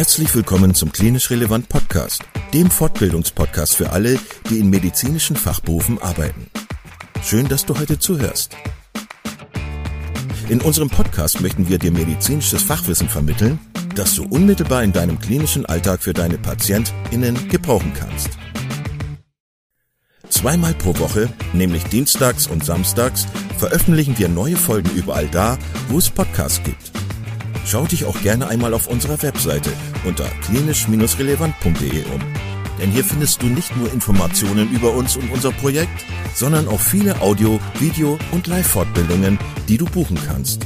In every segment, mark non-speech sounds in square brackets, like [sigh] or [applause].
Herzlich willkommen zum Klinisch Relevant Podcast, dem Fortbildungspodcast für alle, die in medizinischen Fachberufen arbeiten. Schön, dass du heute zuhörst. In unserem Podcast möchten wir dir medizinisches Fachwissen vermitteln, das du unmittelbar in deinem klinischen Alltag für deine PatientInnen gebrauchen kannst. Zweimal pro Woche, nämlich dienstags und samstags, veröffentlichen wir neue Folgen überall da, wo es Podcasts gibt. Schau dich auch gerne einmal auf unserer Webseite unter klinisch-relevant.de um. Denn hier findest du nicht nur Informationen über uns und unser Projekt, sondern auch viele Audio-, Video- und Live-Fortbildungen, die du buchen kannst.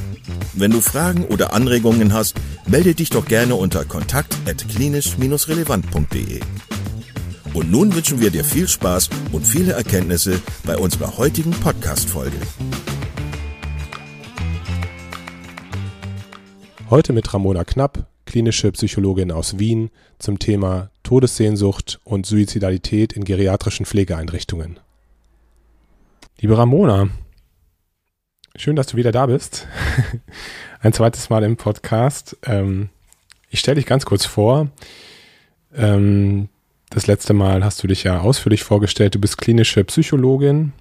Wenn du Fragen oder Anregungen hast, melde dich doch gerne unter kontakt.klinisch-relevant.de. Und nun wünschen wir dir viel Spaß und viele Erkenntnisse bei unserer heutigen Podcast-Folge. Heute mit Ramona Knapp, klinische Psychologin aus Wien, zum Thema Todessehnsucht und Suizidalität in geriatrischen Pflegeeinrichtungen. Liebe Ramona, schön, dass du wieder da bist. [laughs] Ein zweites Mal im Podcast. Ähm, ich stelle dich ganz kurz vor. Ähm, das letzte Mal hast du dich ja ausführlich vorgestellt. Du bist klinische Psychologin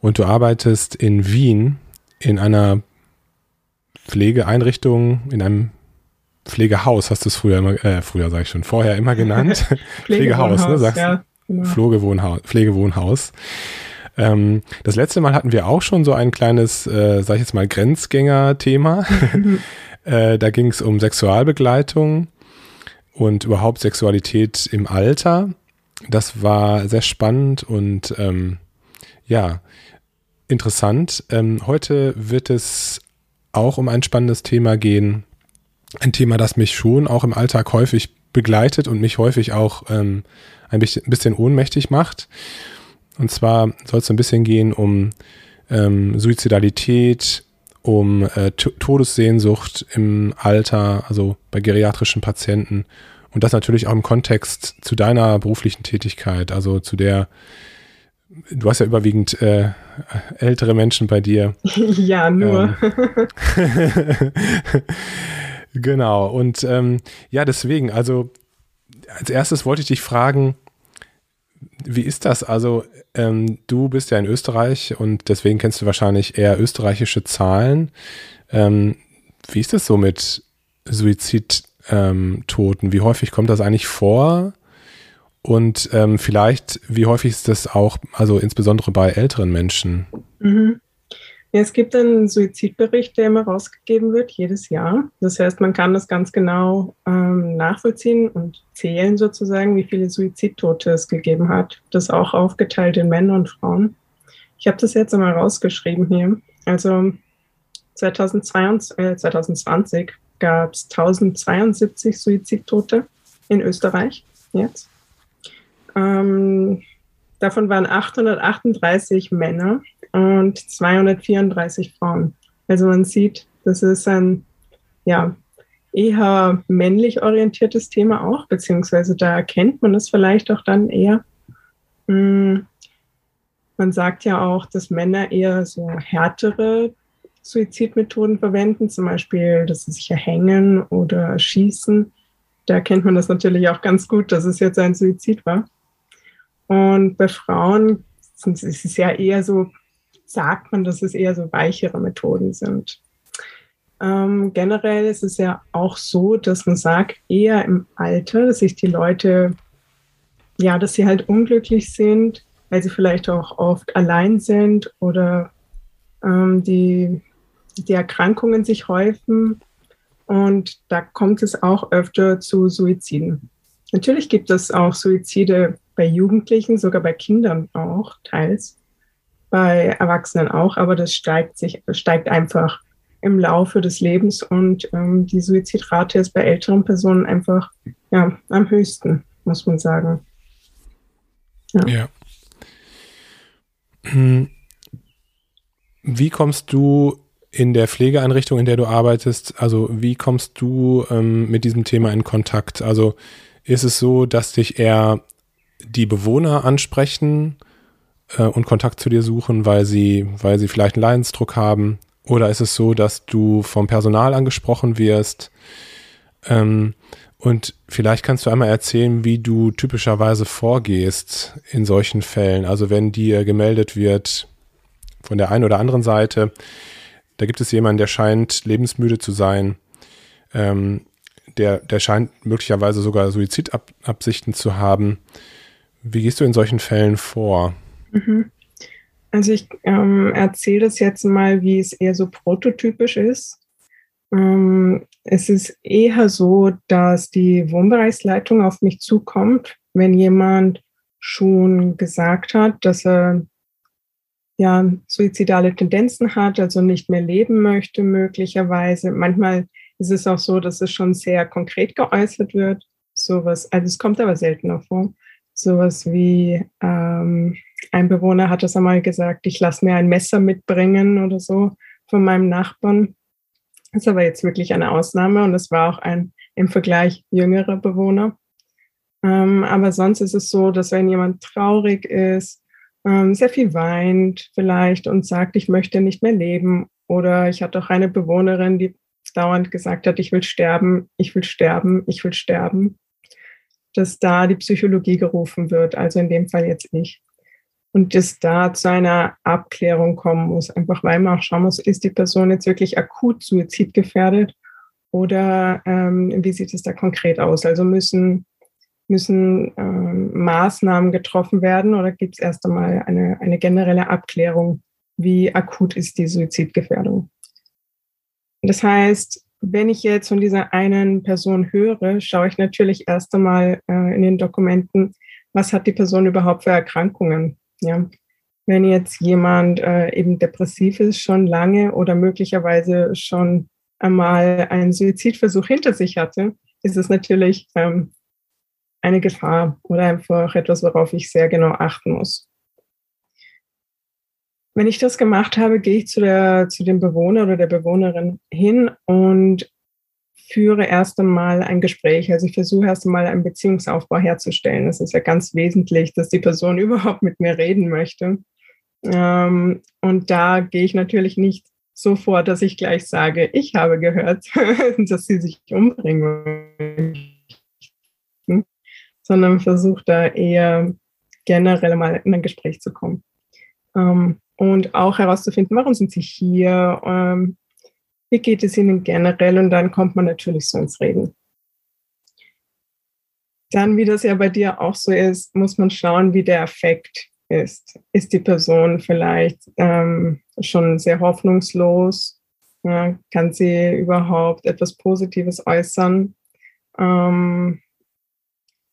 und du arbeitest in Wien in einer Pflegeeinrichtung, in einem Pflegehaus, hast du es früher immer, äh, früher sage ich schon, vorher immer genannt. [laughs] Pflegehaus, ne, sagst ja, genau. Pflegewohnhaus. Pflegewohnhaus. Ähm, das letzte Mal hatten wir auch schon so ein kleines, äh, sag ich jetzt mal, Grenzgänger-Thema. [laughs] äh, da ging es um Sexualbegleitung und überhaupt Sexualität im Alter. Das war sehr spannend und ähm, ja, interessant. Ähm, heute wird es auch um ein spannendes Thema gehen. Ein Thema, das mich schon auch im Alltag häufig begleitet und mich häufig auch ähm, ein bisschen ohnmächtig macht. Und zwar soll es ein bisschen gehen um ähm, Suizidalität, um äh, Todessehnsucht im Alter, also bei geriatrischen Patienten. Und das natürlich auch im Kontext zu deiner beruflichen Tätigkeit, also zu der du hast ja überwiegend äh, ältere Menschen bei dir. [laughs] ja, nur. Ähm, [laughs] genau. Und ähm, ja, deswegen, also als erstes wollte ich dich fragen, wie ist das? Also ähm, du bist ja in Österreich und deswegen kennst du wahrscheinlich eher österreichische Zahlen. Ähm, wie ist das so mit Suizidtoten? Wie häufig kommt das eigentlich vor? Und ähm, vielleicht, wie häufig ist das auch, also insbesondere bei älteren Menschen? Mhm. Ja, es gibt einen Suizidbericht, der immer rausgegeben wird, jedes Jahr. Das heißt, man kann das ganz genau ähm, nachvollziehen und zählen sozusagen, wie viele Suizidtote es gegeben hat. Das auch aufgeteilt in Männer und Frauen. Ich habe das jetzt einmal rausgeschrieben hier. Also 2022, äh, 2020 gab es 1072 Suizidtote in Österreich jetzt. Ähm, davon waren 838 Männer und 234 Frauen. Also man sieht, das ist ein ja, eher männlich orientiertes Thema auch, beziehungsweise da erkennt man es vielleicht auch dann eher. Hm, man sagt ja auch, dass Männer eher so härtere Suizidmethoden verwenden, zum Beispiel, dass sie sich erhängen oder schießen. Da erkennt man das natürlich auch ganz gut, dass es jetzt ein Suizid war. Und bei Frauen ist es ja eher so, sagt man, dass es eher so weichere Methoden sind. Ähm, generell ist es ja auch so, dass man sagt, eher im Alter, dass sich die Leute, ja, dass sie halt unglücklich sind, weil sie vielleicht auch oft allein sind oder ähm, die, die Erkrankungen sich häufen. Und da kommt es auch öfter zu Suiziden. Natürlich gibt es auch Suizide bei Jugendlichen, sogar bei Kindern auch teils, bei Erwachsenen auch, aber das steigt sich, steigt einfach im Laufe des Lebens und ähm, die Suizidrate ist bei älteren Personen einfach ja, am höchsten, muss man sagen. Ja. ja. Wie kommst du in der Pflegeeinrichtung, in der du arbeitest, also wie kommst du ähm, mit diesem Thema in Kontakt? Also ist es so, dass dich eher die Bewohner ansprechen äh, und Kontakt zu dir suchen, weil sie, weil sie vielleicht einen Leidensdruck haben? Oder ist es so, dass du vom Personal angesprochen wirst? Ähm, Und vielleicht kannst du einmal erzählen, wie du typischerweise vorgehst in solchen Fällen. Also wenn dir gemeldet wird von der einen oder anderen Seite, da gibt es jemanden, der scheint lebensmüde zu sein, ähm, der, der scheint möglicherweise sogar Suizidabsichten zu haben. Wie gehst du in solchen Fällen vor? Mhm. Also ich ähm, erzähle das jetzt mal, wie es eher so prototypisch ist. Ähm, es ist eher so, dass die Wohnbereichsleitung auf mich zukommt, wenn jemand schon gesagt hat, dass er ja suizidale Tendenzen hat, also nicht mehr leben möchte möglicherweise. Manchmal ist es auch so, dass es schon sehr konkret geäußert wird. Sowas, also es kommt aber seltener vor. Sowas wie ähm, ein Bewohner hat das einmal gesagt, ich lasse mir ein Messer mitbringen oder so von meinem Nachbarn. Das ist aber jetzt wirklich eine Ausnahme und es war auch ein im Vergleich jüngerer Bewohner. Ähm, aber sonst ist es so, dass wenn jemand traurig ist, ähm, sehr viel weint vielleicht und sagt, ich möchte nicht mehr leben. Oder ich hatte auch eine Bewohnerin, die dauernd gesagt hat, ich will sterben, ich will sterben, ich will sterben, dass da die Psychologie gerufen wird, also in dem Fall jetzt ich und es da zu einer Abklärung kommen muss, einfach weil man auch schauen muss, ist die Person jetzt wirklich akut suizidgefährdet oder ähm, wie sieht es da konkret aus? Also müssen, müssen ähm, Maßnahmen getroffen werden oder gibt es erst einmal eine, eine generelle Abklärung, wie akut ist die Suizidgefährdung? Das heißt, wenn ich jetzt von dieser einen Person höre, schaue ich natürlich erst einmal äh, in den Dokumenten, was hat die Person überhaupt für Erkrankungen? Ja. Wenn jetzt jemand äh, eben depressiv ist, schon lange oder möglicherweise schon einmal einen Suizidversuch hinter sich hatte, ist es natürlich ähm, eine Gefahr oder einfach etwas, worauf ich sehr genau achten muss. Wenn ich das gemacht habe, gehe ich zu, der, zu dem Bewohner oder der Bewohnerin hin und führe erst einmal ein Gespräch. Also ich versuche erst einmal einen Beziehungsaufbau herzustellen. Das ist ja ganz wesentlich, dass die Person [laughs] überhaupt mit mir reden möchte. Ähm, und da gehe ich natürlich nicht so vor, dass ich gleich sage, ich habe gehört, [laughs] dass sie sich umbringen sondern versuche da eher generell mal in ein Gespräch zu kommen. Ähm, und auch herauszufinden, warum sind sie hier, ähm, wie geht es Ihnen generell? Und dann kommt man natürlich so ins Reden. Dann, wie das ja bei dir auch so ist, muss man schauen, wie der Effekt ist. Ist die Person vielleicht ähm, schon sehr hoffnungslos? Ja, kann sie überhaupt etwas Positives äußern? Ähm,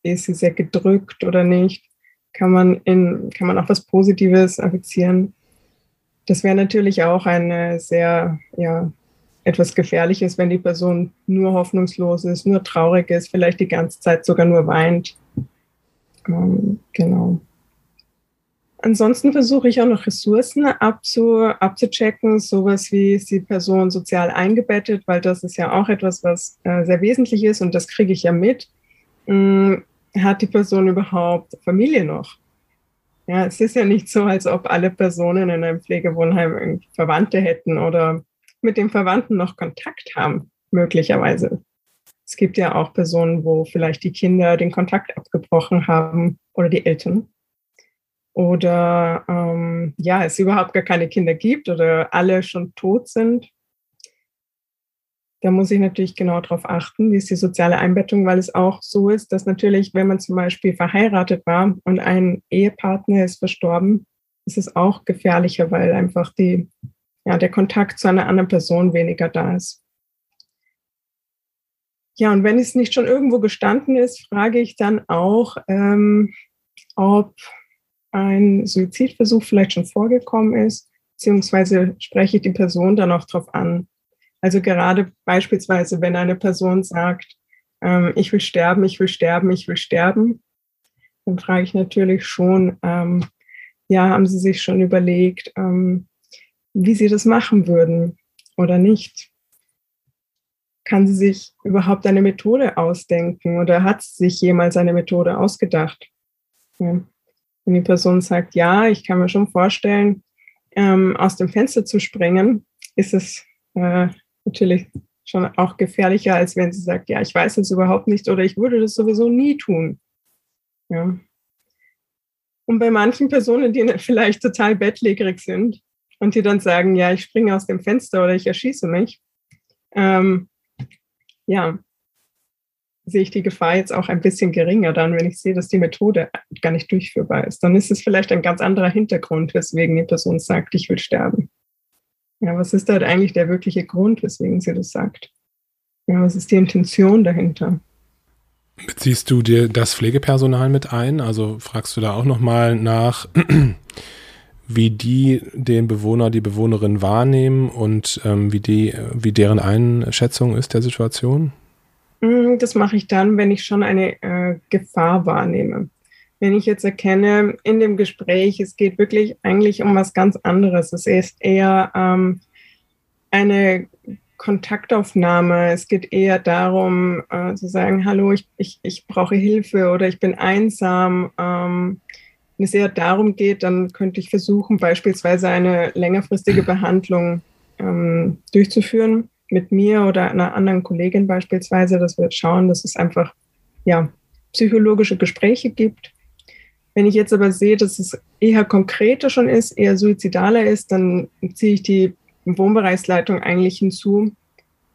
ist sie sehr gedrückt oder nicht? Kann man, in, kann man auch was Positives affizieren? Das wäre natürlich auch eine sehr ja, etwas gefährlich ist, wenn die Person nur hoffnungslos ist, nur traurig ist, vielleicht die ganze Zeit sogar nur weint. Ähm, genau. Ansonsten versuche ich auch noch Ressourcen abzu, abzuchecken, sowas wie ist die Person sozial eingebettet, weil das ist ja auch etwas, was äh, sehr wesentlich ist und das kriege ich ja mit. Ähm, hat die Person überhaupt Familie noch? Ja, es ist ja nicht so, als ob alle Personen in einem Pflegewohnheim Verwandte hätten oder mit dem Verwandten noch Kontakt haben, möglicherweise. Es gibt ja auch Personen, wo vielleicht die Kinder den Kontakt abgebrochen haben oder die Eltern. Oder ähm, ja, es überhaupt gar keine Kinder gibt oder alle schon tot sind. Da muss ich natürlich genau darauf achten, wie ist die soziale Einbettung, weil es auch so ist, dass natürlich, wenn man zum Beispiel verheiratet war und ein Ehepartner ist verstorben, ist es auch gefährlicher, weil einfach die ja, der Kontakt zu einer anderen Person weniger da ist. Ja, und wenn es nicht schon irgendwo gestanden ist, frage ich dann auch, ähm, ob ein Suizidversuch vielleicht schon vorgekommen ist, beziehungsweise spreche ich die Person dann auch darauf an. Also gerade beispielsweise, wenn eine Person sagt, ähm, ich will sterben, ich will sterben, ich will sterben, dann frage ich natürlich schon, ähm, ja, haben Sie sich schon überlegt, ähm, wie sie das machen würden oder nicht. Kann sie sich überhaupt eine Methode ausdenken oder hat sie sich jemals eine Methode ausgedacht? Ja. Wenn die Person sagt, ja, ich kann mir schon vorstellen, ähm, aus dem Fenster zu springen, ist es äh, natürlich schon auch gefährlicher, als wenn sie sagt, ja, ich weiß es überhaupt nicht oder ich würde das sowieso nie tun. Ja. Und bei manchen Personen, die [laughs] vielleicht total bettlägerig sind und die dann sagen, ja, ich springe aus dem Fenster oder ich erschieße mich, ähm, ja, sehe ich die Gefahr jetzt auch ein bisschen geringer dann, wenn ich sehe, dass die Methode gar nicht durchführbar ist. Dann ist es vielleicht ein ganz anderer Hintergrund, weswegen die Person sagt, ich will sterben. Ja, was ist da eigentlich der wirkliche Grund, weswegen sie das sagt? Ja, was ist die Intention dahinter? Beziehst du dir das Pflegepersonal mit ein? Also fragst du da auch nochmal nach, [clears throat] wie die den Bewohner, die Bewohnerin wahrnehmen und ähm, wie, die, wie deren Einschätzung ist der Situation? Mm, das mache ich dann, wenn ich schon eine äh, Gefahr wahrnehme wenn ich jetzt erkenne in dem Gespräch, es geht wirklich eigentlich um was ganz anderes. Es ist eher ähm, eine Kontaktaufnahme. Es geht eher darum, äh, zu sagen, hallo, ich, ich, ich brauche Hilfe oder ich bin einsam. Ähm, wenn es eher darum geht, dann könnte ich versuchen, beispielsweise eine längerfristige Behandlung ähm, durchzuführen mit mir oder einer anderen Kollegin beispielsweise, dass wir schauen, dass es einfach ja, psychologische Gespräche gibt wenn ich jetzt aber sehe, dass es eher konkreter schon ist, eher suizidaler ist, dann ziehe ich die Wohnbereichsleitung eigentlich hinzu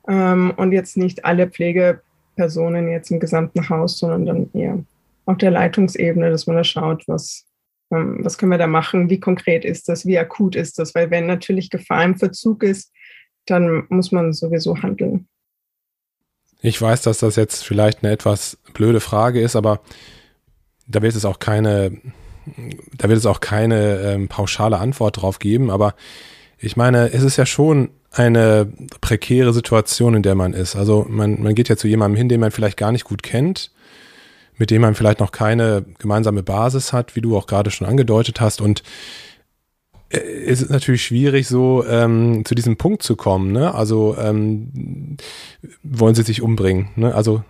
ähm, und jetzt nicht alle Pflegepersonen jetzt im gesamten Haus, sondern dann eher auf der Leitungsebene, dass man da schaut, was, ähm, was können wir da machen, wie konkret ist das, wie akut ist das, weil wenn natürlich Gefahr im Verzug ist, dann muss man sowieso handeln. Ich weiß, dass das jetzt vielleicht eine etwas blöde Frage ist, aber da wird es auch keine, da wird es auch keine ähm, pauschale Antwort drauf geben, aber ich meine, es ist ja schon eine prekäre Situation, in der man ist. Also man, man geht ja zu jemandem hin, den man vielleicht gar nicht gut kennt, mit dem man vielleicht noch keine gemeinsame Basis hat, wie du auch gerade schon angedeutet hast. Und äh, es ist natürlich schwierig, so ähm, zu diesem Punkt zu kommen. Ne? Also ähm, wollen sie sich umbringen. Ne? Also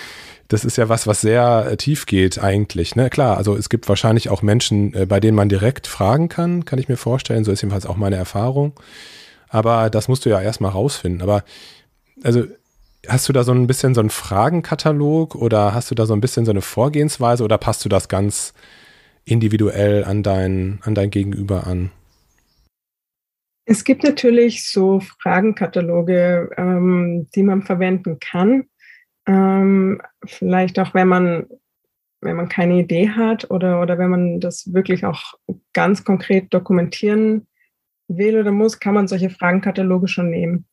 [laughs] das ist ja was, was sehr äh, tief geht eigentlich. Ne? Klar, also es gibt wahrscheinlich auch Menschen, äh, bei denen man direkt fragen kann, kann ich mir vorstellen. So ist jedenfalls auch meine Erfahrung. Aber das musst du ja erstmal rausfinden. Aber also hast du da so ein bisschen so einen Fragenkatalog oder hast du da so ein bisschen so eine Vorgehensweise oder passt du das ganz individuell an dein, an dein Gegenüber an? Es gibt natürlich so Fragenkataloge, ähm, die man verwenden kann. Ähm, vielleicht auch, wenn man, wenn man keine Idee hat oder, oder wenn man das wirklich auch ganz konkret dokumentieren will oder muss, kann man solche Fragenkataloge schon nehmen.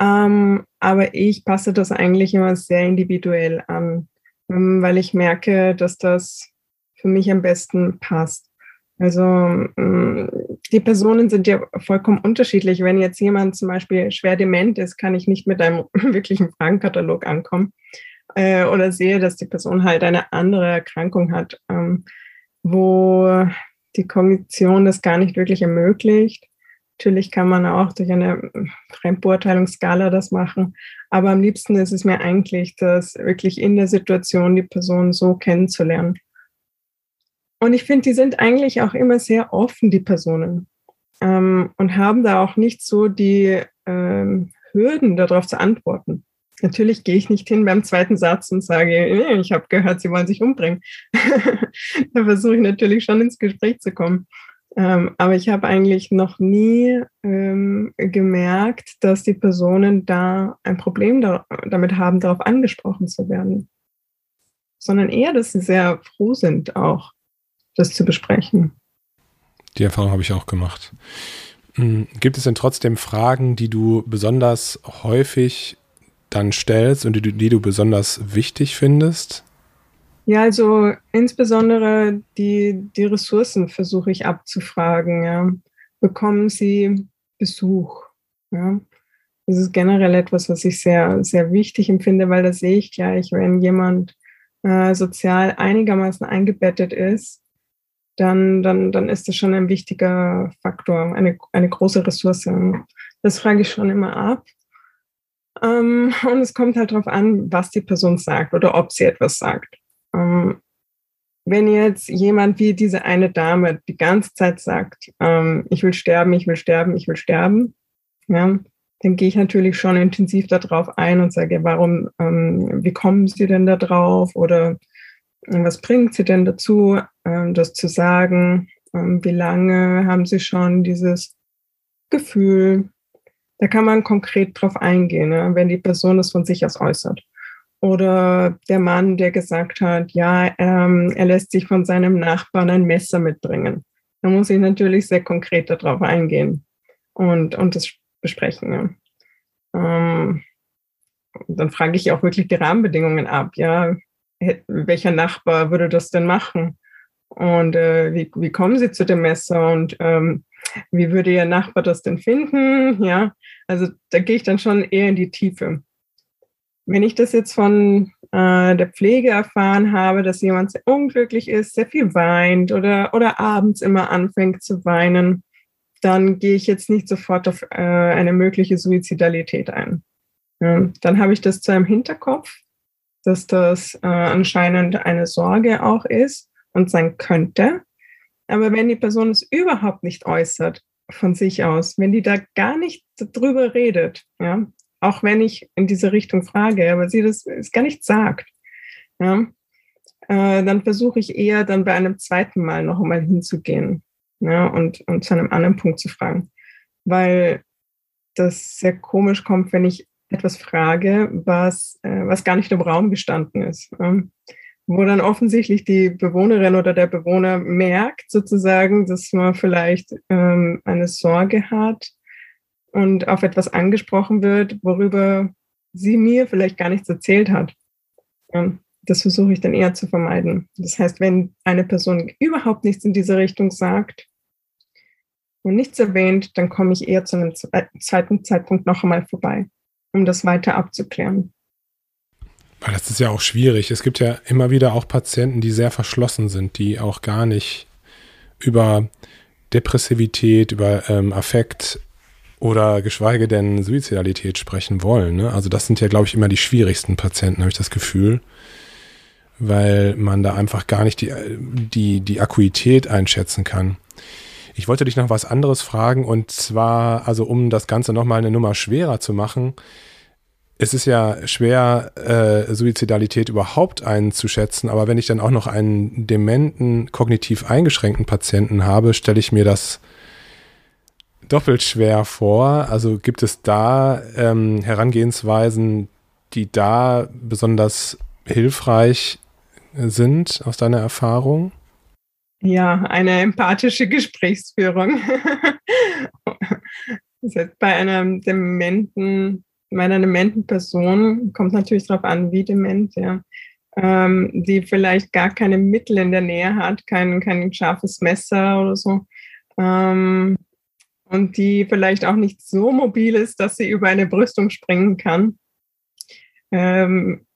Ähm, aber ich passe das eigentlich immer sehr individuell an, ähm, weil ich merke, dass das für mich am besten passt. Also mm, die Personen sind ja vollkommen unterschiedlich. Wenn jetzt jemand zum Beispiel schwer dement ist, kann ich nicht mit einem [laughs] wirklichen Fragenkatalog ankommen äh, oder sehe, dass die Person halt eine andere Erkrankung hat, ähm, wo die Kognition das gar nicht wirklich ermöglicht. Natürlich kann man auch durch eine Fremdbeurteilungsskala das machen, aber am liebsten ist es mir eigentlich, das wirklich in der Situation die Person so kennenzulernen und ich finde, die sind eigentlich auch immer sehr offen, die Personen, ähm, und haben da auch nicht so die ähm, Hürden, darauf zu antworten. Natürlich gehe ich nicht hin beim zweiten Satz und sage, ich habe gehört, Sie wollen sich umbringen. [laughs] da versuche ich natürlich schon ins Gespräch zu kommen. Ähm, aber ich habe eigentlich noch nie ähm, gemerkt, dass die Personen da ein Problem da, damit haben, darauf angesprochen zu werden. Sondern eher, dass sie sehr froh sind, auch das zu besprechen. Die Erfahrung habe ich auch gemacht. Hm, gibt es denn trotzdem Fragen, die du besonders häufig dann stellst und die, die du besonders wichtig findest? Ja, also insbesondere die, die Ressourcen versuche ich abzufragen. Ja. Bekommen Sie Besuch? Ja. Das ist generell etwas, was ich sehr, sehr wichtig empfinde, weil da sehe ich gleich, wenn jemand äh, sozial einigermaßen eingebettet ist, dann, dann, dann ist das schon ein wichtiger Faktor, eine, eine große Ressource. Das frage ich schon immer ab. Ähm, und es kommt halt darauf an, was die Person sagt oder ob sie etwas sagt. Ähm, wenn jetzt jemand wie diese eine Dame die ganze Zeit sagt, ähm, ich will sterben, ich will sterben, ich will sterben, ja, dann gehe ich natürlich schon intensiv darauf ein und sage, warum, ähm, wie kommen Sie denn da drauf oder was bringt Sie denn dazu, das zu sagen? Ähm, wie lange haben Sie schon dieses Gefühl? Da kann man konkret drauf eingehen, ne, wenn die Person es von sich aus äußert. Oder der Mann, der gesagt hat, ja, ähm, er lässt sich von seinem Nachbarn ein Messer mitbringen. Da muss ich natürlich sehr konkret darauf eingehen und, und das besprechen. Ähm, dann frage ich auch wirklich die Rahmenbedingungen ab. Ja, welcher Nachbar würde das denn machen? Und äh, wie, wie kommen Sie zu dem Messer? Und ähm, wie würde Ihr Nachbar das denn finden? Ja, also da gehe ich dann schon eher in die Tiefe. Wenn ich das jetzt von äh, der Pflege erfahren habe, dass jemand sehr unglücklich ist, sehr viel weint oder, oder abends immer anfängt zu weinen, dann gehe ich jetzt nicht sofort auf äh, eine mögliche Suizidalität ein. Ja, dann habe ich das zu einem Hinterkopf, dass das äh, anscheinend eine Sorge auch ist und sein könnte. Aber wenn die Person es überhaupt nicht äußert von sich aus, wenn die da gar nicht drüber redet, ja, auch wenn ich in diese Richtung frage, aber sie das es gar nicht sagt, ja, äh, dann versuche ich eher dann bei einem zweiten Mal noch einmal hinzugehen ja, und, und zu einem anderen Punkt zu fragen. Weil das sehr komisch kommt, wenn ich etwas frage, was, äh, was gar nicht im Raum gestanden ist. Ähm, wo dann offensichtlich die Bewohnerin oder der Bewohner merkt sozusagen, dass man vielleicht ähm, eine Sorge hat, und auf etwas angesprochen wird, worüber sie mir vielleicht gar nichts erzählt hat. Das versuche ich dann eher zu vermeiden. Das heißt, wenn eine Person überhaupt nichts in diese Richtung sagt und nichts erwähnt, dann komme ich eher zu einem zweiten Zeitpunkt noch einmal vorbei, um das weiter abzuklären. Weil das ist ja auch schwierig. Es gibt ja immer wieder auch Patienten, die sehr verschlossen sind, die auch gar nicht über Depressivität, über ähm, Affekt oder geschweige denn Suizidalität sprechen wollen. Ne? Also das sind ja, glaube ich, immer die schwierigsten Patienten, habe ich das Gefühl, weil man da einfach gar nicht die, die, die Akuität einschätzen kann. Ich wollte dich noch was anderes fragen und zwar, also um das Ganze nochmal eine Nummer schwerer zu machen, es ist ja schwer, äh, Suizidalität überhaupt einzuschätzen, aber wenn ich dann auch noch einen dementen, kognitiv eingeschränkten Patienten habe, stelle ich mir das doppelt schwer vor. Also gibt es da ähm, Herangehensweisen, die da besonders hilfreich sind aus deiner Erfahrung? Ja, eine empathische Gesprächsführung. [laughs] bei einer dementen, bei einer dementen Person kommt natürlich darauf an, wie dement, ja. Ähm, die vielleicht gar keine Mittel in der Nähe hat, kein, kein scharfes Messer oder so. Ähm, und die vielleicht auch nicht so mobil ist, dass sie über eine Brüstung springen kann, ähm,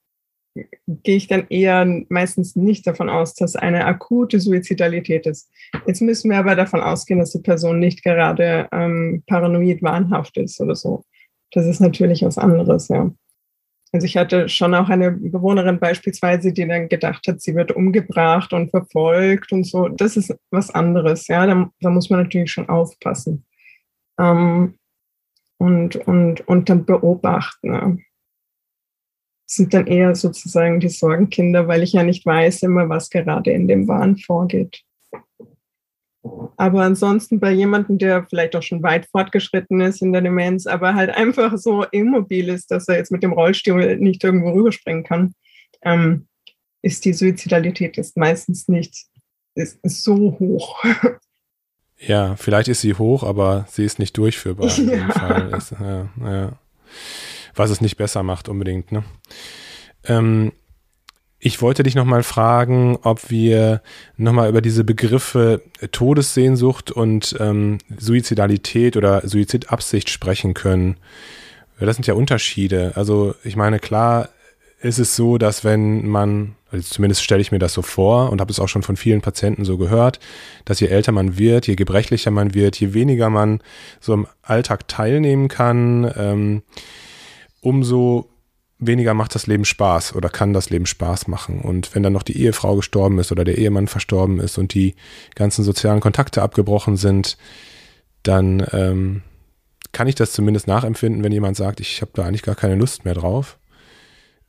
gehe ich dann eher meistens nicht davon aus, dass eine akute Suizidalität ist. Jetzt müssen wir aber davon ausgehen, dass die Person nicht gerade ähm, paranoid wahnhaft ist oder so. Das ist natürlich was anderes, ja. Also ich hatte schon auch eine Bewohnerin beispielsweise, die dann gedacht hat, sie wird umgebracht und verfolgt und so. Das ist was anderes, ja. Da, da muss man natürlich schon aufpassen ähm, und, und, und dann beobachten. Ja. Das sind dann eher sozusagen die Sorgenkinder, weil ich ja nicht weiß immer, was gerade in dem Wahn vorgeht. Aber ansonsten bei jemandem, der vielleicht auch schon weit fortgeschritten ist in der Demenz, aber halt einfach so immobil ist, dass er jetzt mit dem Rollstuhl nicht irgendwo rüberspringen kann, ähm, ist die Suizidalität jetzt meistens nicht ist, ist so hoch. [laughs] Ja, vielleicht ist sie hoch, aber sie ist nicht durchführbar in dem Fall. Ist, ja, ja. Was es nicht besser macht unbedingt. Ne? Ähm, ich wollte dich nochmal fragen, ob wir nochmal über diese Begriffe Todessehnsucht und ähm, Suizidalität oder Suizidabsicht sprechen können. Das sind ja Unterschiede. Also ich meine, klar ist es so, dass wenn man also zumindest stelle ich mir das so vor und habe es auch schon von vielen Patienten so gehört, dass je älter man wird, je gebrechlicher man wird, je weniger man so im Alltag teilnehmen kann, ähm, umso weniger macht das Leben Spaß oder kann das Leben Spaß machen. Und wenn dann noch die Ehefrau gestorben ist oder der Ehemann verstorben ist und die ganzen sozialen Kontakte abgebrochen sind, dann ähm, kann ich das zumindest nachempfinden, wenn jemand sagt, ich habe da eigentlich gar keine Lust mehr drauf.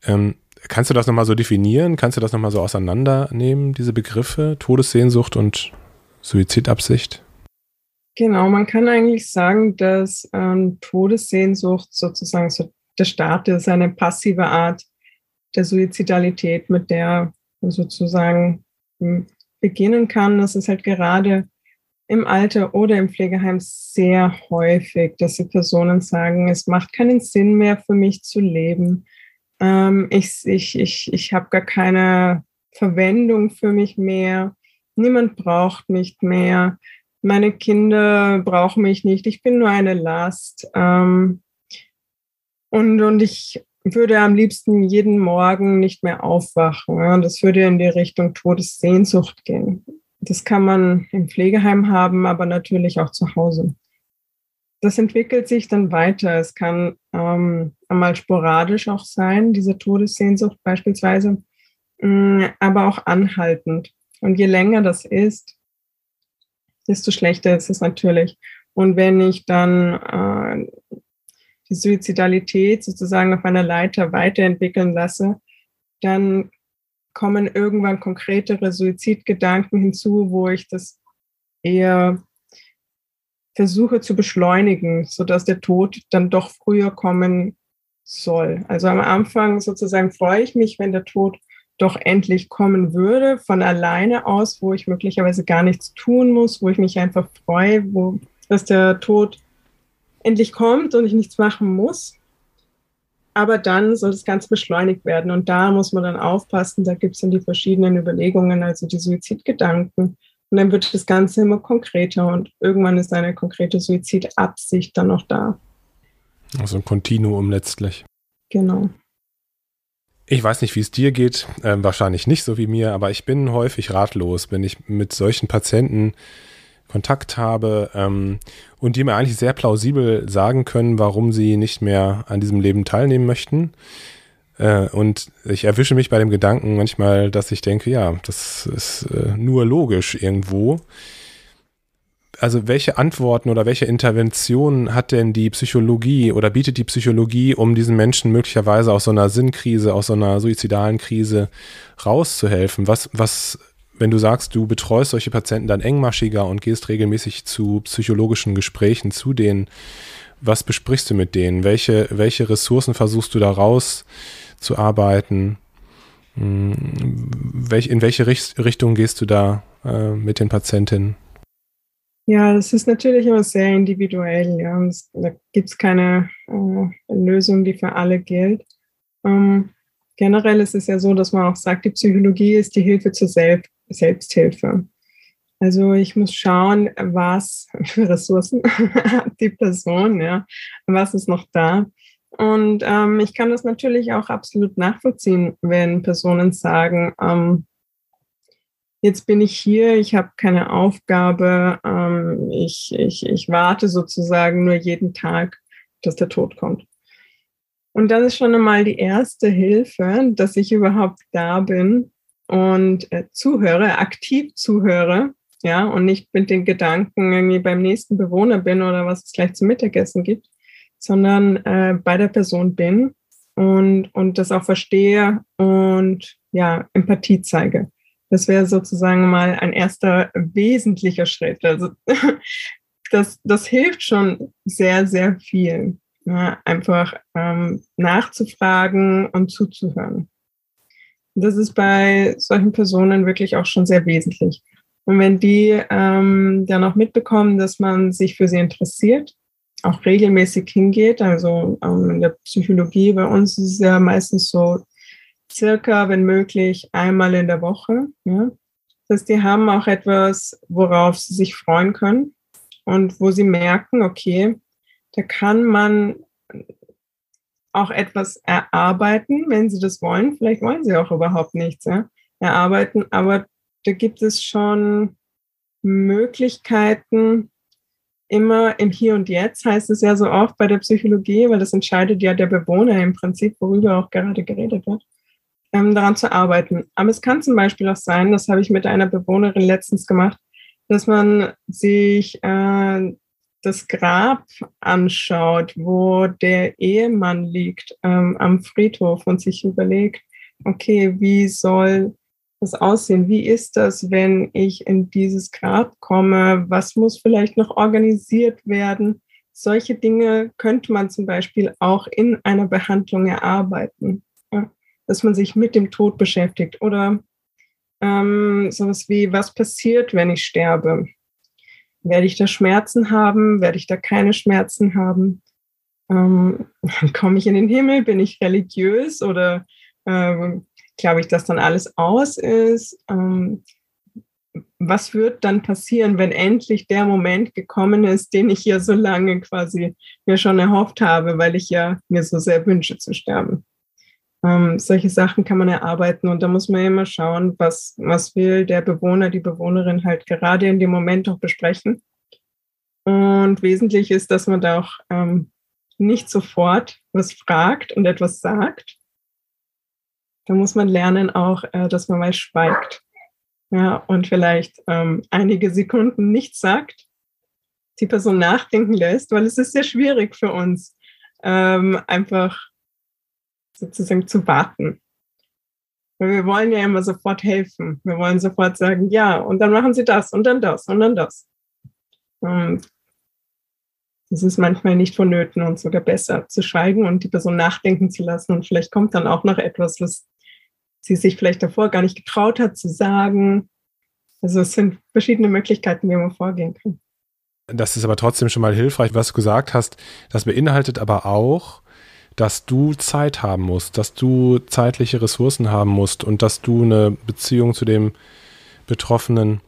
Ähm, kannst du das nochmal so definieren? Kannst du das nochmal so auseinandernehmen, diese Begriffe, Todessehnsucht und Suizidabsicht? Genau, man kann eigentlich sagen, dass ähm, Todessehnsucht sozusagen so der Start ist, eine passive Art der Suizidalität, mit der man sozusagen hm, beginnen kann. Das ist halt gerade im Alter oder im Pflegeheim sehr häufig, dass die Personen sagen, es macht keinen Sinn mehr für mich zu leben. Ähm, ich ich, ich, ich habe gar keine Verwendung für mich mehr. Niemand braucht mich mehr. Meine Kinder brauchen mich nicht. Ich bin nur eine Last. Ähm, und, und ich würde am liebsten jeden Morgen nicht mehr aufwachen. Das würde in die Richtung Todessehnsucht gehen. Das kann man im Pflegeheim haben, aber natürlich auch zu Hause. Das entwickelt sich dann weiter. Es kann ähm, einmal sporadisch auch sein, diese Todessehnsucht beispielsweise, mh, mm, aber auch anhaltend. Und je länger das ist, desto schlechter ist es natürlich. Und wenn ich dann äh, die Suizidalität sozusagen auf einer Leiter weiterentwickeln lasse, dann kommen irgendwann konkretere Suizidgedanken hinzu, wo ich das eher versuche zu beschleunigen, sodass der Tod dann doch früher kommen soll. Also am Anfang sozusagen freue ich mich, wenn der Tod doch endlich kommen würde, von alleine aus, wo ich möglicherweise gar nichts tun muss, wo ich mich einfach freue, wo, dass der Tod endlich kommt und ich nichts machen muss aber dann soll das Ganze beschleunigt werden. Und da muss man dann aufpassen, da gibt es dann die verschiedenen Überlegungen, also die Suizidgedanken. Und dann wird das Ganze immer konkreter und irgendwann ist eine konkrete Suizidabsicht dann noch da. Also ein Kontinuum letztlich. Genau. Ich weiß nicht, wie es dir geht, äh, wahrscheinlich nicht so wie mir, aber ich bin häufig ratlos, wenn ich mit solchen Patienten Kontakt habe ähm, und die mir eigentlich sehr plausibel sagen können, warum sie nicht mehr an diesem Leben teilnehmen möchten. Äh, und ich erwische mich bei dem Gedanken manchmal, dass ich denke, ja, das ist äh, nur logisch irgendwo. Also welche Antworten oder welche Interventionen hat denn die Psychologie oder bietet die Psychologie, um diesen Menschen möglicherweise aus so einer Sinnkrise, aus so einer suizidalen Krise rauszuhelfen? Was, was wenn du sagst, du betreust solche Patienten dann engmaschiger und gehst regelmäßig zu psychologischen Gesprächen zu denen, was besprichst du mit denen? Welche, welche Ressourcen versuchst du da rauszuarbeiten? Hm, in welche Richtung gehst du da äh, mit den Patientinnen? Ja, das ist natürlich immer sehr individuell. Ja. da gibt es keine äh, Lösung, die für alle gilt. Ähm, generell ist es ja so, dass man auch sagt, die Psychologie ist die Hilfe zur Selbst Selbsthilfe. Also ich muss schauen, was für Ressourcen [laughs] hat die Person, ja, was ist noch da. Und ähm, ich kann das natürlich auch absolut nachvollziehen, wenn Personen sagen, ähm, jetzt bin ich hier, ich habe keine Aufgabe, ähm, ich, ich, ich warte sozusagen nur jeden Tag, dass der Tod kommt. Und das ist schon einmal die erste Hilfe, dass ich überhaupt da bin und äh, zuhöre, aktiv zuhöre, ja, und nicht mit den Gedanken irgendwie beim nächsten Bewohner bin oder was es gleich zum Mittagessen gibt, sondern äh, bei der Person bin und, und das auch verstehe und ja, Empathie zeige. Das wäre sozusagen mal ein erster wesentlicher Schritt. Also [laughs] das, das hilft schon sehr, sehr viel. Ja, einfach ähm, nachzufragen und zuzuhören. Das ist bei solchen Personen wirklich auch schon sehr wesentlich. Und wenn die ähm, dann auch mitbekommen, dass man sich für sie interessiert, auch regelmäßig hingeht, also ähm, in der Psychologie bei uns ist es ja meistens so circa, wenn möglich, einmal in der Woche. Ja? Das die haben auch etwas, worauf sie sich freuen können und wo sie merken, okay, da kann man auch etwas erarbeiten, wenn sie das wollen. Vielleicht wollen sie auch überhaupt nichts ja, erarbeiten, aber da gibt es schon Möglichkeiten, immer im Hier und Jetzt, heißt es ja so oft bei der Psychologie, weil das entscheidet ja der Bewohner im Prinzip, worüber auch gerade geredet wird, ähm, daran zu arbeiten. Aber es kann zum Beispiel auch sein, das habe ich mit einer Bewohnerin letztens gemacht, dass man sich äh, das Grab anschaut, wo der Ehemann liegt ähm, am Friedhof und sich überlegt, okay, wie soll das aussehen? Wie ist das, wenn ich in dieses Grab komme? Was muss vielleicht noch organisiert werden? Solche Dinge könnte man zum Beispiel auch in einer Behandlung erarbeiten, ja? dass man sich mit dem Tod beschäftigt oder ähm, sowas wie, was passiert, wenn ich sterbe? Werde ich da Schmerzen haben? Werde ich da keine Schmerzen haben? Ähm, [laughs] komme ich in den Himmel? Bin ich religiös oder ähm, glaube ich, dass dann alles aus ist? Ähm, was wird dann passieren, wenn endlich der Moment gekommen ist, den ich ja so lange quasi mir schon erhofft habe, weil ich ja mir so sehr wünsche zu sterben? Ähm, solche Sachen kann man erarbeiten und da muss man immer schauen, was, was will der Bewohner, die Bewohnerin halt gerade in dem Moment auch besprechen. Und wesentlich ist, dass man da auch ähm, nicht sofort was fragt und etwas sagt. Da muss man lernen auch, äh, dass man mal schweigt. Ja, und vielleicht ähm, einige Sekunden nichts sagt, die Person nachdenken lässt, weil es ist sehr schwierig für uns, ähm, einfach sozusagen zu warten. Weil wir wollen ja immer sofort helfen. Wir wollen sofort sagen, ja, und dann machen Sie das und dann das und dann das. Und das ist manchmal nicht vonnöten und sogar besser zu schweigen und die Person nachdenken zu lassen. Und vielleicht kommt dann auch noch etwas, was sie sich vielleicht davor gar nicht getraut hat zu sagen. Also es sind verschiedene Möglichkeiten, wie man vorgehen kann. Das ist aber trotzdem schon mal hilfreich, was du gesagt hast. Das beinhaltet aber auch, dass du Zeit haben musst, dass du zeitliche Ressourcen haben musst und dass du eine Beziehung zu dem Betroffenen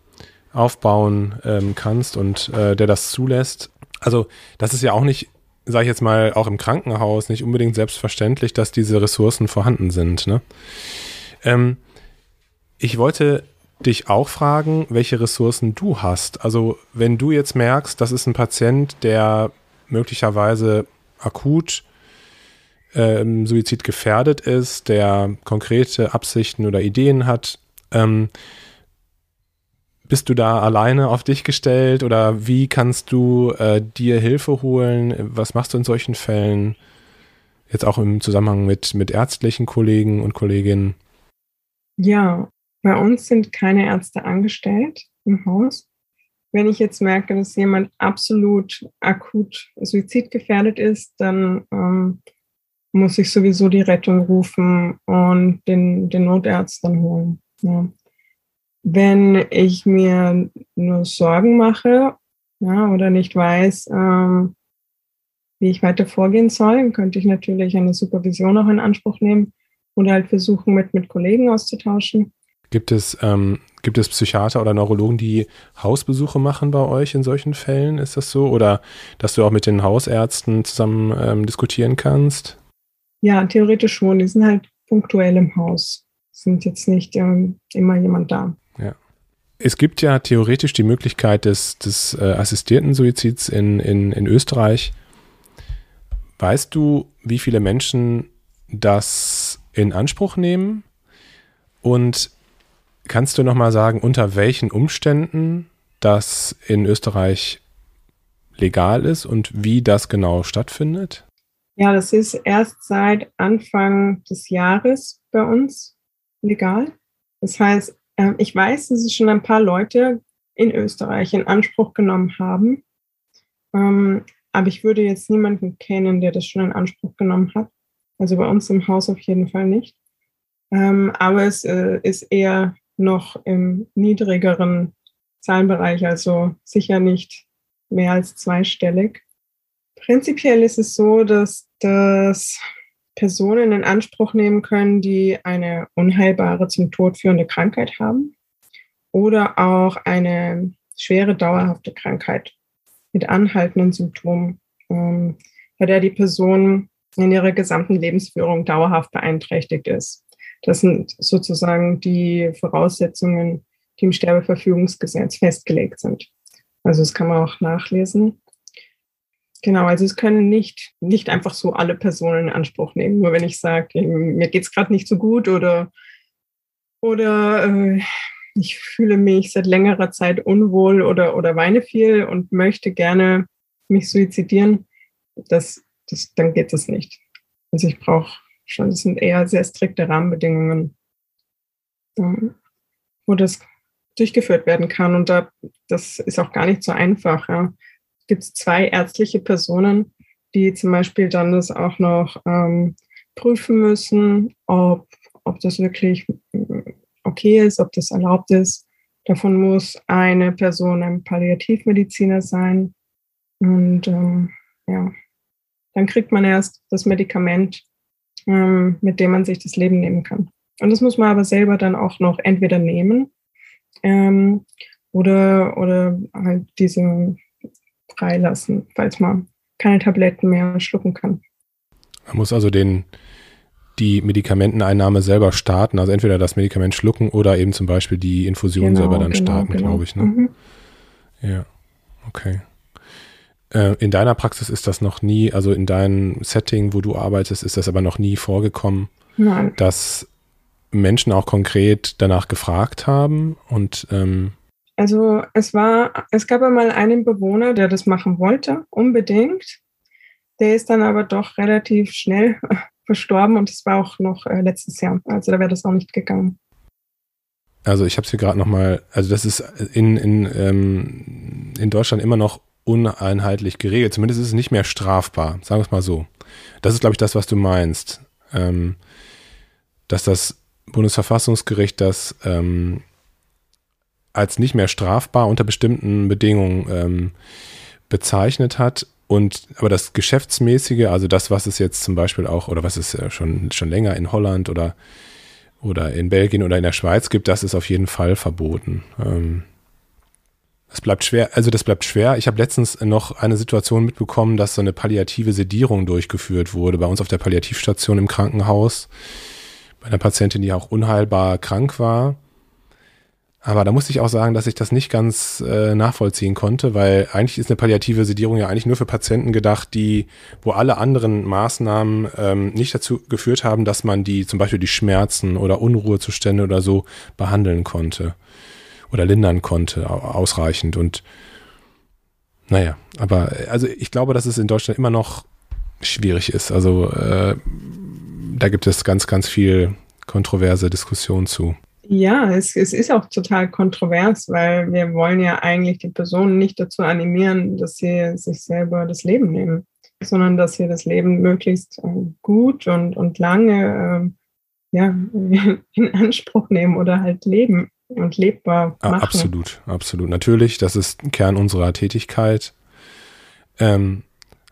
aufbauen ähm, kannst und äh, der das zulässt. Also das ist ja auch nicht, sage ich jetzt mal, auch im Krankenhaus nicht unbedingt selbstverständlich, dass diese Ressourcen vorhanden sind. Ne? Ähm, ich wollte dich auch fragen, welche Ressourcen du hast. Also wenn du jetzt merkst, das ist ein Patient, der möglicherweise akut ähm, Suizid gefährdet ist, der konkrete Absichten oder Ideen hat, ähm, bist du da alleine auf dich gestellt oder wie kannst du äh, dir Hilfe holen? Was machst du in solchen Fällen? Jetzt auch im Zusammenhang mit, mit ärztlichen Kollegen und Kolleginnen? Ja, bei uns sind keine Ärzte angestellt im Haus. Wenn ich jetzt merke, dass jemand absolut akut suizidgefährdet ist, dann ähm, muss ich sowieso die Rettung rufen und den, den Notarzt dann holen. Ja. Wenn ich mir nur Sorgen mache ja, oder nicht weiß, ähm, wie ich weiter vorgehen soll, könnte ich natürlich eine Supervision auch in Anspruch nehmen und halt versuchen, mit, mit Kollegen auszutauschen. Gibt es, ähm, gibt es Psychiater oder Neurologen, die Hausbesuche machen bei euch in solchen Fällen? Ist das so? Oder dass du auch mit den Hausärzten zusammen ähm, diskutieren kannst? Ja, theoretisch schon. Die sind halt punktuell im Haus. Sind jetzt nicht ähm, immer jemand da. Ja. Es gibt ja theoretisch die Möglichkeit des, des äh, assistierten Suizids in, in, in Österreich. Weißt du, wie viele Menschen das in Anspruch nehmen? Und kannst du nochmal sagen, unter welchen Umständen das in Österreich legal ist und wie das genau stattfindet? Ja, das ist erst seit Anfang des Jahres bei uns legal. Das heißt, ähm, ich weiß, dass es schon ein paar Leute in Österreich in Anspruch genommen haben. Ähm, aber ich würde jetzt niemanden kennen, der das schon in Anspruch genommen hat. Also bei uns im Haus auf jeden Fall nicht. Ähm, aber es äh, ist eher noch im niedrigeren Zahlenbereich, also sicher nicht mehr als zweistellig. Prinzipiell ist es so, dass das Personen in Anspruch nehmen können, die eine unheilbare zum Tod führende Krankheit haben oder auch eine schwere dauerhafte Krankheit mit anhaltenden Symptomen, ähm, bei der die Person in ihrer gesamten Lebensführung dauerhaft beeinträchtigt ist. Das sind sozusagen die Voraussetzungen, die im Sterbeverfügungsgesetz festgelegt sind. Also das kann man auch nachlesen. Genau, also es können nicht, nicht einfach so alle Personen in Anspruch nehmen. Nur wenn ich sage, mir geht es gerade nicht so gut oder, oder äh, ich fühle mich seit längerer Zeit unwohl oder, oder weine viel und möchte gerne mich suizidieren, das, das, dann geht das nicht. Also ich brauche schon, das sind eher sehr strikte Rahmenbedingungen, ähm, wo das durchgeführt werden kann. Und da, das ist auch gar nicht so einfach. Ja. Gibt es zwei ärztliche Personen, die zum Beispiel dann das auch noch ähm, prüfen müssen, ob, ob das wirklich äh, okay ist, ob das erlaubt ist. Davon muss eine Person ein Palliativmediziner sein. Und ähm, ja, dann kriegt man erst das Medikament, ähm, mit dem man sich das Leben nehmen kann. Und das muss man aber selber dann auch noch entweder nehmen ähm, oder, oder halt diese freilassen, falls man keine Tabletten mehr schlucken kann. Man muss also den, die Medikamenteneinnahme selber starten, also entweder das Medikament schlucken oder eben zum Beispiel die Infusion genau, selber dann genau, starten, genau. glaube ich. Ne? Mhm. Ja, okay. Äh, in deiner Praxis ist das noch nie, also in deinem Setting, wo du arbeitest, ist das aber noch nie vorgekommen, Nein. dass Menschen auch konkret danach gefragt haben und ähm also es war, es gab einmal einen Bewohner, der das machen wollte, unbedingt. Der ist dann aber doch relativ schnell [laughs] verstorben und es war auch noch äh, letztes Jahr. Also da wäre das auch nicht gegangen. Also ich habe es hier gerade nochmal, also das ist in, in, ähm, in Deutschland immer noch uneinheitlich geregelt. Zumindest ist es nicht mehr strafbar, sagen wir es mal so. Das ist, glaube ich, das, was du meinst. Ähm, dass das Bundesverfassungsgericht das ähm, als nicht mehr strafbar unter bestimmten Bedingungen ähm, bezeichnet hat. Und aber das Geschäftsmäßige, also das, was es jetzt zum Beispiel auch, oder was es schon, schon länger in Holland oder, oder in Belgien oder in der Schweiz gibt, das ist auf jeden Fall verboten. Ähm, das bleibt schwer, also das bleibt schwer. Ich habe letztens noch eine Situation mitbekommen, dass so eine palliative Sedierung durchgeführt wurde bei uns auf der Palliativstation im Krankenhaus bei einer Patientin, die auch unheilbar krank war. Aber da musste ich auch sagen, dass ich das nicht ganz äh, nachvollziehen konnte, weil eigentlich ist eine palliative Sedierung ja eigentlich nur für Patienten gedacht, die, wo alle anderen Maßnahmen ähm, nicht dazu geführt haben, dass man die, zum Beispiel die Schmerzen oder Unruhezustände oder so behandeln konnte oder lindern konnte, ausreichend. Und naja, aber also ich glaube, dass es in Deutschland immer noch schwierig ist. Also äh, da gibt es ganz, ganz viel kontroverse Diskussion zu. Ja, es, es ist auch total kontrovers, weil wir wollen ja eigentlich die Personen nicht dazu animieren, dass sie sich selber das Leben nehmen, sondern dass sie das Leben möglichst äh, gut und, und lange äh, ja, [laughs] in Anspruch nehmen oder halt leben und lebbar machen. Absolut, absolut. Natürlich, das ist Kern unserer Tätigkeit. Ähm,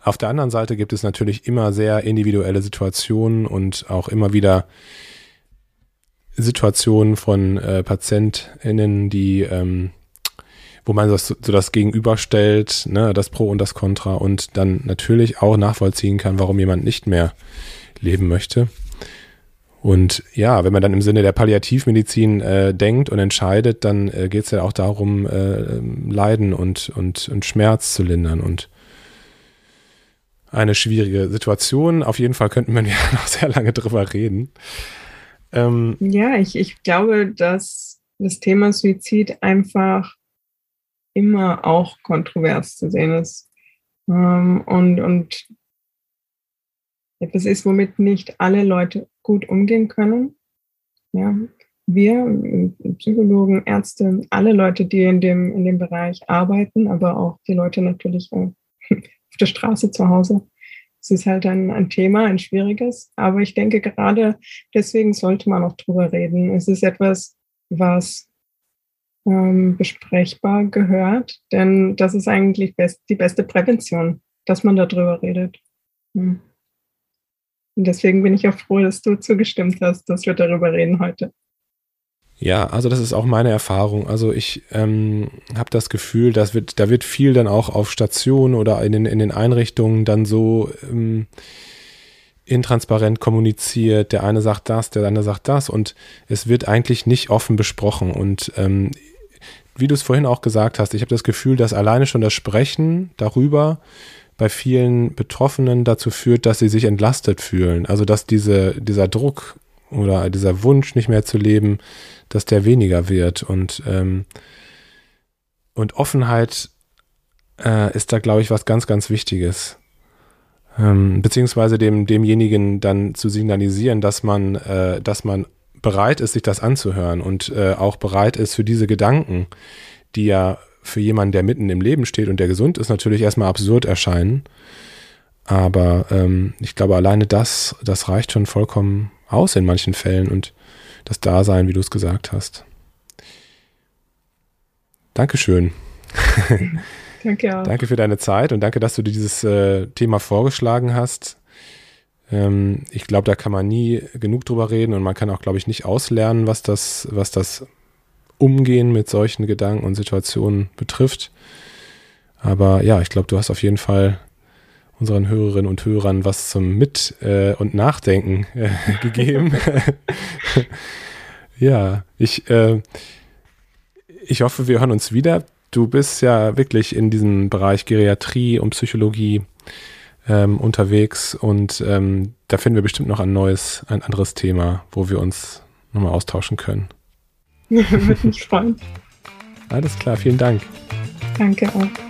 auf der anderen Seite gibt es natürlich immer sehr individuelle Situationen und auch immer wieder Situationen von äh, PatientInnen, die, ähm, wo man das, so das gegenüberstellt, ne, das Pro und das Contra und dann natürlich auch nachvollziehen kann, warum jemand nicht mehr leben möchte. Und ja, wenn man dann im Sinne der Palliativmedizin äh, denkt und entscheidet, dann äh, geht es ja auch darum, äh, Leiden und, und, und Schmerz zu lindern. Und eine schwierige Situation. Auf jeden Fall könnten wir [laughs] ja noch sehr lange drüber reden. Ähm, ja, ich, ich glaube, dass das Thema Suizid einfach immer auch kontrovers zu sehen ist. Ähm, und, und etwas ist, womit nicht alle Leute gut umgehen können. Ja, wir, Psychologen, Ärzte, alle Leute, die in dem, in dem Bereich arbeiten, aber auch die Leute natürlich äh, [laughs] auf der Straße zu Hause. Es ist halt ein, ein Thema, ein schwieriges, aber ich denke gerade deswegen sollte man auch drüber reden. Es ist etwas, was ähm, besprechbar gehört, denn das ist eigentlich best, die beste Prävention, dass man darüber redet. Hm. Und deswegen bin ich auch froh, dass du zugestimmt hast, dass wir darüber reden heute. Ja, also das ist auch meine Erfahrung. Also ich ähm, habe das Gefühl, dass wird, da wird viel dann auch auf Stationen oder in den, in den Einrichtungen dann so ähm, intransparent kommuniziert. Der eine sagt das, der andere sagt das und es wird eigentlich nicht offen besprochen. Und ähm, wie du es vorhin auch gesagt hast, ich habe das Gefühl, dass alleine schon das Sprechen darüber bei vielen Betroffenen dazu führt, dass sie sich entlastet fühlen. Also dass diese, dieser Druck oder dieser Wunsch, nicht mehr zu leben, dass der weniger wird und, ähm, und Offenheit äh, ist da, glaube ich, was ganz, ganz Wichtiges. Ähm, beziehungsweise dem, demjenigen dann zu signalisieren, dass man, äh, dass man bereit ist, sich das anzuhören und äh, auch bereit ist für diese Gedanken, die ja für jemanden, der mitten im Leben steht und der gesund ist, natürlich erstmal absurd erscheinen. Aber ähm, ich glaube, alleine das, das reicht schon vollkommen aus in manchen Fällen und das Dasein, wie du es gesagt hast. Dankeschön. [laughs] Danke auch. Danke für deine Zeit und danke, dass du dir dieses äh, Thema vorgeschlagen hast. Ähm, ich glaube, da kann man nie genug drüber reden und man kann auch, glaube ich, nicht auslernen, was das, was das Umgehen mit solchen Gedanken und Situationen betrifft. Aber ja, ich glaube, du hast auf jeden Fall unseren Hörerinnen und Hörern was zum Mit- äh, und Nachdenken äh, [laughs] gegeben. [laughs] ja, ich, äh, ich hoffe, wir hören uns wieder. Du bist ja wirklich in diesem Bereich Geriatrie und Psychologie ähm, unterwegs und ähm, da finden wir bestimmt noch ein neues, ein anderes Thema, wo wir uns nochmal austauschen können. [laughs] Würde mich freuen. Alles klar, vielen Dank. Danke auch.